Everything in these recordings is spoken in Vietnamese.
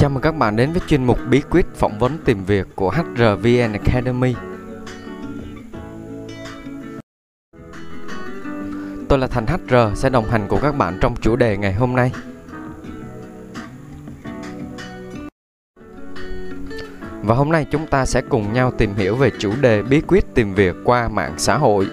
Chào mừng các bạn đến với chuyên mục bí quyết phỏng vấn tìm việc của HRVN Academy. Tôi là Thành HR sẽ đồng hành cùng các bạn trong chủ đề ngày hôm nay. Và hôm nay chúng ta sẽ cùng nhau tìm hiểu về chủ đề bí quyết tìm việc qua mạng xã hội.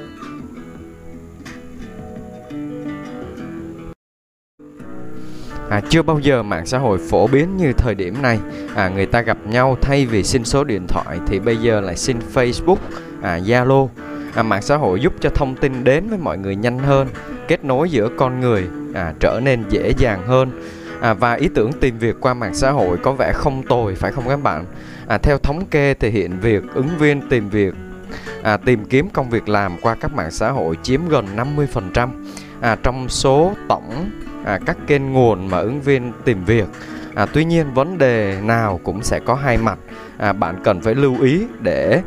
À, chưa bao giờ mạng xã hội phổ biến như thời điểm này. À, người ta gặp nhau thay vì xin số điện thoại thì bây giờ lại xin Facebook, à, Zalo. À, mạng xã hội giúp cho thông tin đến với mọi người nhanh hơn kết nối giữa con người à, trở nên dễ dàng hơn. À, và ý tưởng tìm việc qua mạng xã hội có vẻ không tồi phải không các bạn? À, theo thống kê thì hiện việc ứng viên tìm việc à, tìm kiếm công việc làm qua các mạng xã hội chiếm gần 50% à, trong số tổng à, các kênh nguồn mà ứng viên tìm việc. À, tuy nhiên vấn đề nào cũng sẽ có hai mặt. À, bạn cần phải lưu ý để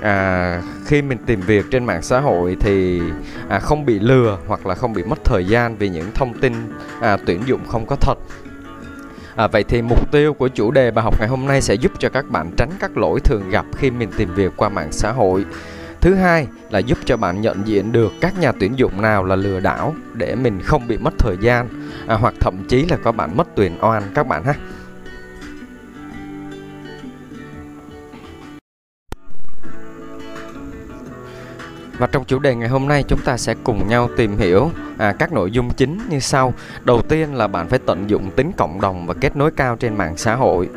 à, khi mình tìm việc trên mạng xã hội thì à, không bị lừa hoặc là không bị mất thời gian vì những thông tin à, tuyển dụng không có thật. À, vậy thì mục tiêu của chủ đề bài học ngày hôm nay sẽ giúp cho các bạn tránh các lỗi thường gặp khi mình tìm việc qua mạng xã hội. Thứ hai là giúp cho bạn nhận diện được các nhà tuyển dụng nào là lừa đảo để mình không bị mất thời gian à, hoặc thậm chí là có bạn mất tuyển oan các bạn ha. Và trong chủ đề ngày hôm nay chúng ta sẽ cùng nhau tìm hiểu à, các nội dung chính như sau. Đầu tiên là bạn phải tận dụng tính cộng đồng và kết nối cao trên mạng xã hội.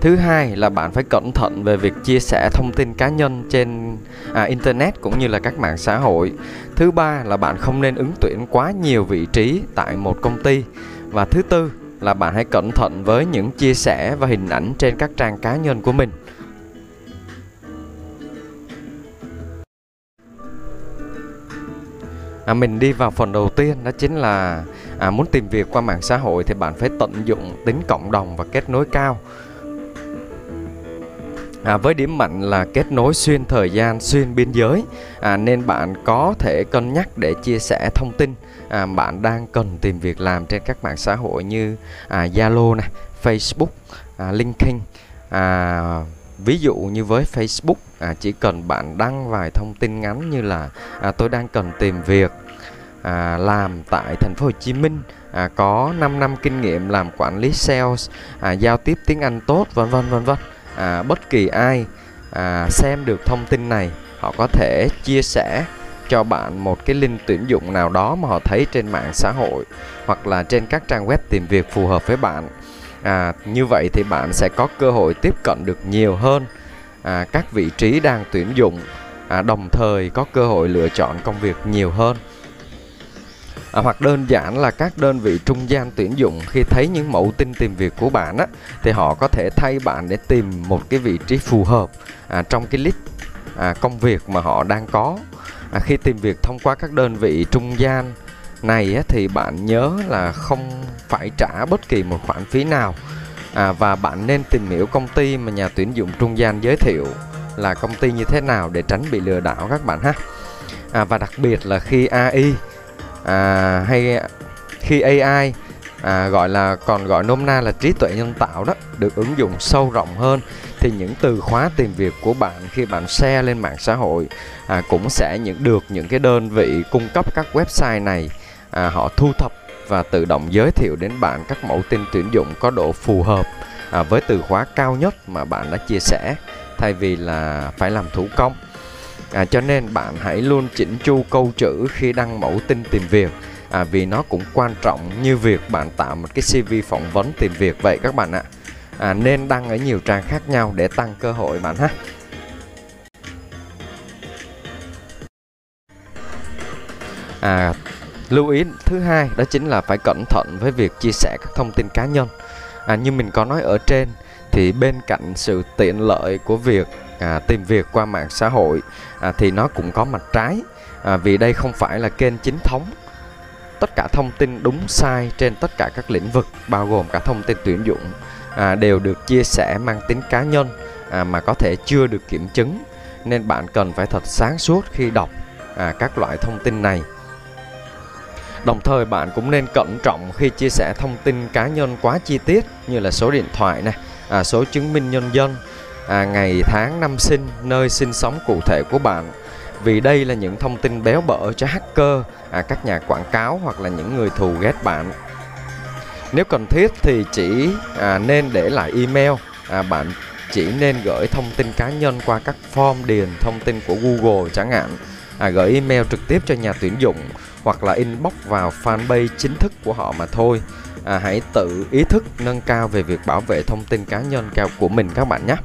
Thứ hai là bạn phải cẩn thận về việc chia sẻ thông tin cá nhân trên à, internet cũng như là các mạng xã hội. Thứ ba là bạn không nên ứng tuyển quá nhiều vị trí tại một công ty. Và thứ tư là bạn hãy cẩn thận với những chia sẻ và hình ảnh trên các trang cá nhân của mình. à, mình đi vào phần đầu tiên đó chính là à, muốn tìm việc qua mạng xã hội thì bạn phải tận dụng tính cộng đồng và kết nối cao à, với điểm mạnh là kết nối xuyên thời gian xuyên biên giới. À, nên bạn có thể cân nhắc để chia sẻ thông tin. À, bạn đang cần tìm việc làm trên các mạng xã hội như à, Zalo này, Facebook, à, LinkedIn. À, ví dụ như với Facebook à, chỉ cần bạn đăng vài thông tin ngắn như là à, tôi đang cần tìm việc à, làm tại thành phố Hồ Chí Minh à, có 5 năm kinh nghiệm làm quản lý sales à, giao tiếp tiếng Anh tốt vân vân vân vân à, bất kỳ ai à, xem được thông tin này họ có thể chia sẻ cho bạn một cái link tuyển dụng nào đó mà họ thấy trên mạng xã hội hoặc là trên các trang web tìm việc phù hợp với bạn. À, như vậy thì bạn sẽ có cơ hội tiếp cận được nhiều hơn à, các vị trí đang tuyển dụng à, đồng thời có cơ hội lựa chọn công việc nhiều hơn à, hoặc đơn giản là các đơn vị trung gian tuyển dụng khi thấy những mẫu tin tìm việc của bạn á, thì họ có thể thay bạn để tìm một cái vị trí phù hợp à, trong cái list à, công việc mà họ đang có. À, khi tìm việc thông qua các đơn vị trung gian này á, thì bạn nhớ là không phải trả bất kỳ một khoản phí nào. À, và bạn nên tìm hiểu công ty mà nhà tuyển dụng trung gian giới thiệu là công ty như thế nào để tránh bị lừa đảo các bạn ha. À, và đặc biệt là khi AI à, hay khi AI à, gọi là còn gọi nôm na là trí tuệ nhân tạo đó được ứng dụng sâu rộng hơn thì những từ khóa tìm việc của bạn khi bạn share lên mạng xã hội à, cũng sẽ những được những cái đơn vị cung cấp các website này à, họ thu thập và tự động giới thiệu đến bạn các mẫu tin tuyển dụng có độ phù hợp à, với từ khóa cao nhất mà bạn đã chia sẻ thay vì là phải làm thủ công à, cho nên bạn hãy luôn chỉnh chu câu chữ khi đăng mẫu tin tìm việc. À, vì nó cũng quan trọng như việc bạn tạo một cái CV phỏng vấn tìm việc. Vậy các bạn ạ à, nên đăng ở nhiều trang khác nhau để tăng cơ hội bạn ha. À, lưu ý thứ hai đó chính là phải cẩn thận với việc chia sẻ các thông tin cá nhân. À, như mình có nói ở trên thì bên cạnh sự tiện lợi của việc à, tìm việc qua mạng xã hội à, thì nó cũng có mặt trái. À, vì đây không phải là kênh chính thống. Tất cả thông tin đúng sai trên tất cả các lĩnh vực bao gồm cả thông tin tuyển dụng à, đều được chia sẻ mang tính cá nhân à, mà có thể chưa được kiểm chứng. Nên bạn cần phải thật sáng suốt khi đọc à, các loại thông tin này. Đồng thời bạn cũng nên cẩn trọng khi chia sẻ thông tin cá nhân quá chi tiết như là số điện thoại này, à, số chứng minh nhân dân, à, ngày tháng năm sinh, nơi sinh sống cụ thể của bạn. Vì đây là những thông tin béo bở cho hacker, à, các nhà quảng cáo hoặc là những người thù ghét bạn. Nếu cần thiết thì chỉ à, nên để lại email. À, bạn chỉ nên gửi thông tin cá nhân qua các form điền thông tin của Google chẳng hạn. À, gửi email trực tiếp cho nhà tuyển dụng hoặc là inbox vào fanpage chính thức của họ mà thôi. À, hãy tự ý thức nâng cao về việc bảo vệ thông tin cá nhân cao của mình các bạn nhé.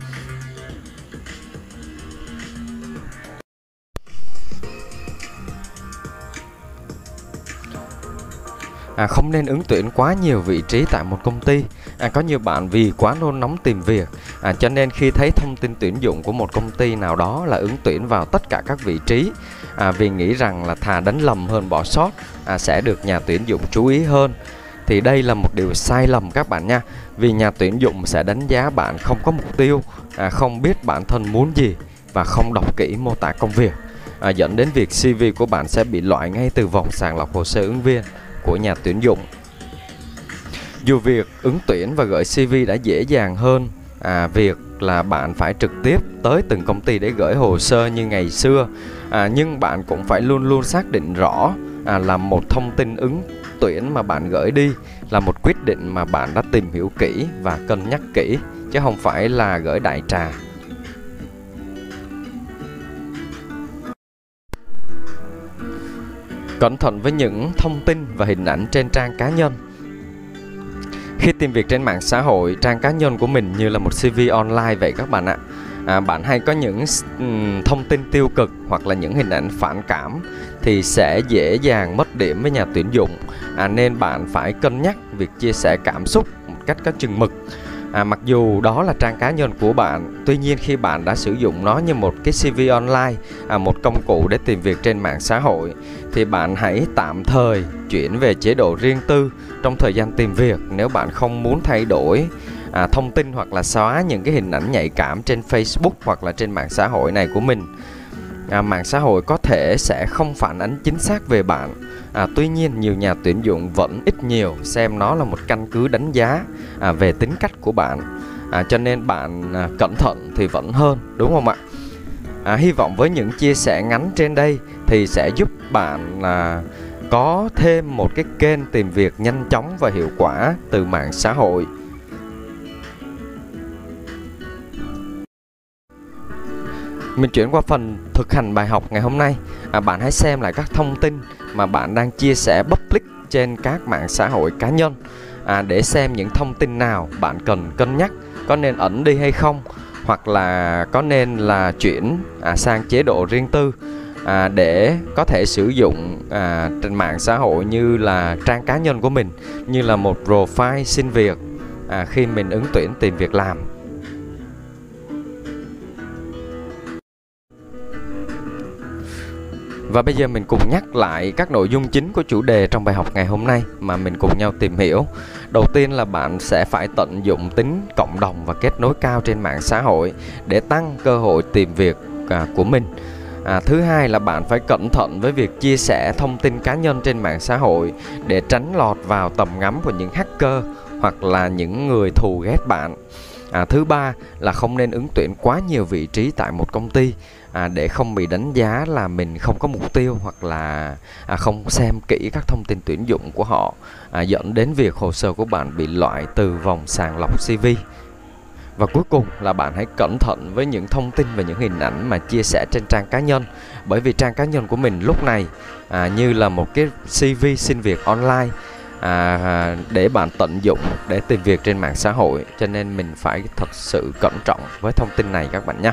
À, không nên ứng tuyển quá nhiều vị trí tại một công ty. À, có nhiều bạn vì quá nôn nóng tìm việc. À, cho nên khi thấy thông tin tuyển dụng của một công ty nào đó là ứng tuyển vào tất cả các vị trí à, vì nghĩ rằng là thà đánh lầm hơn bỏ sót à, sẽ được nhà tuyển dụng chú ý hơn. Thì đây là một điều sai lầm các bạn nha vì nhà tuyển dụng sẽ đánh giá bạn không có mục tiêu à, không biết bản thân muốn gì và không đọc kỹ mô tả công việc. À, dẫn đến việc CV của bạn sẽ bị loại ngay từ vòng sàng lọc hồ sơ ứng viên của nhà tuyển dụng. Dù việc ứng tuyển và gửi CV đã dễ dàng hơn à, việc là bạn phải trực tiếp tới từng công ty để gửi hồ sơ như ngày xưa, à, nhưng bạn cũng phải luôn luôn xác định rõ à, là một thông tin ứng tuyển mà bạn gửi đi là một quyết định mà bạn đã tìm hiểu kỹ và cân nhắc kỹ chứ không phải là gửi đại trà Cẩn thận với những thông tin và hình ảnh trên trang cá nhân. Khi tìm việc trên mạng xã hội, trang cá nhân của mình như là một CV online vậy các bạn ạ. À, bạn hay có những thông tin tiêu cực hoặc là những hình ảnh phản cảm thì sẽ dễ dàng mất điểm với nhà tuyển dụng. À, nên bạn phải cân nhắc việc chia sẻ cảm xúc một cách có chừng mực à, mặc dù đó là trang cá nhân của bạn tuy nhiên khi bạn đã sử dụng nó như một cái cv online à, một công cụ để tìm việc trên mạng xã hội thì bạn hãy tạm thời chuyển về chế độ riêng tư trong thời gian tìm việc nếu bạn không muốn thay đổi à, thông tin hoặc là xóa những cái hình ảnh nhạy cảm trên facebook hoặc là trên mạng xã hội này của mình. À, mạng xã hội có thể sẽ không phản ánh chính xác về bạn à, tuy nhiên nhiều nhà tuyển dụng vẫn ít nhiều xem nó là một căn cứ đánh giá à, về tính cách của bạn. À, cho nên bạn à, cẩn thận thì vẫn hơn đúng không ạ? À, hy vọng với những chia sẻ ngắn trên đây thì sẽ giúp bạn à, có thêm một cái kênh tìm việc nhanh chóng và hiệu quả từ mạng xã hội. Mình chuyển qua phần thực hành bài học ngày hôm nay. À, bạn hãy xem lại các thông tin mà bạn đang chia sẻ public trên các mạng xã hội cá nhân à, để xem những thông tin nào bạn cần cân nhắc có nên ẩn đi hay không hoặc là có nên là chuyển à, sang chế độ riêng tư à, để có thể sử dụng à, trên mạng xã hội như là trang cá nhân của mình như là một profile xin việc à, khi mình ứng tuyển tìm việc làm Và bây giờ mình cùng nhắc lại các nội dung chính của chủ đề trong bài học ngày hôm nay mà mình cùng nhau tìm hiểu. Đầu tiên là bạn sẽ phải tận dụng tính cộng đồng và kết nối cao trên mạng xã hội để tăng cơ hội tìm việc à, của mình. À, thứ hai là bạn phải cẩn thận với việc chia sẻ thông tin cá nhân trên mạng xã hội để tránh lọt vào tầm ngắm của những hacker hoặc là những người thù ghét bạn. À, thứ ba là không nên ứng tuyển quá nhiều vị trí tại một công ty à, để không bị đánh giá là mình không có mục tiêu hoặc là à, không xem kỹ các thông tin tuyển dụng của họ à, dẫn đến việc hồ sơ của bạn bị loại từ vòng sàng lọc CV và cuối cùng là bạn hãy cẩn thận với những thông tin và những hình ảnh mà chia sẻ trên trang cá nhân. Bởi vì trang cá nhân của mình lúc này à, như là một cái CV xin việc online à, à, để bạn tận dụng để tìm việc trên mạng xã hội. Cho nên mình phải thật sự cẩn trọng với thông tin này các bạn nhé.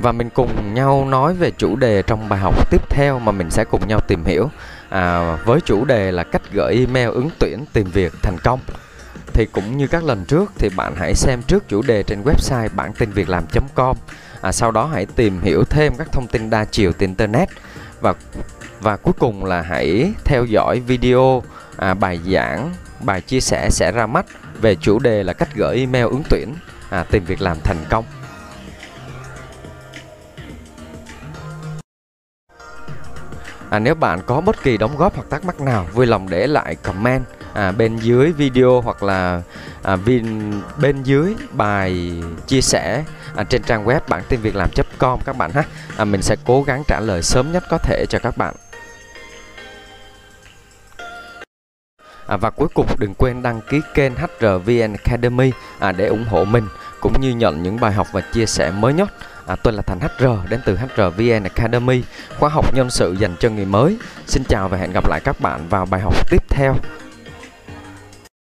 Và mình cùng nhau nói về chủ đề trong bài học tiếp theo mà mình sẽ cùng nhau tìm hiểu à, với chủ đề là cách gửi email ứng tuyển tìm việc thành công. Thì cũng như các lần trước thì bạn hãy xem trước chủ đề trên website bản tin việc làm.com à, sau đó hãy tìm hiểu thêm các thông tin đa chiều trên internet. Và và cuối cùng là hãy theo dõi video à, bài giảng bài chia sẻ sẽ ra mắt về chủ đề là cách gửi email ứng tuyển à, tìm việc làm thành công. À, nếu bạn có bất kỳ đóng góp hoặc thắc mắc nào, vui lòng để lại comment. À, bên dưới video hoặc là à, vin bên dưới bài chia sẻ à, trên trang web bản tin việc làm com các bạn ha. À, mình sẽ cố gắng trả lời sớm nhất có thể cho các bạn. À, và cuối cùng đừng quên đăng ký kênh HRVN Academy à, để ủng hộ mình cũng như nhận những bài học và chia sẻ mới nhất. À, tôi là Thành HR đến từ HRVN Academy, khóa học nhân sự dành cho người mới. Xin chào và hẹn gặp lại các bạn vào bài học tiếp theo.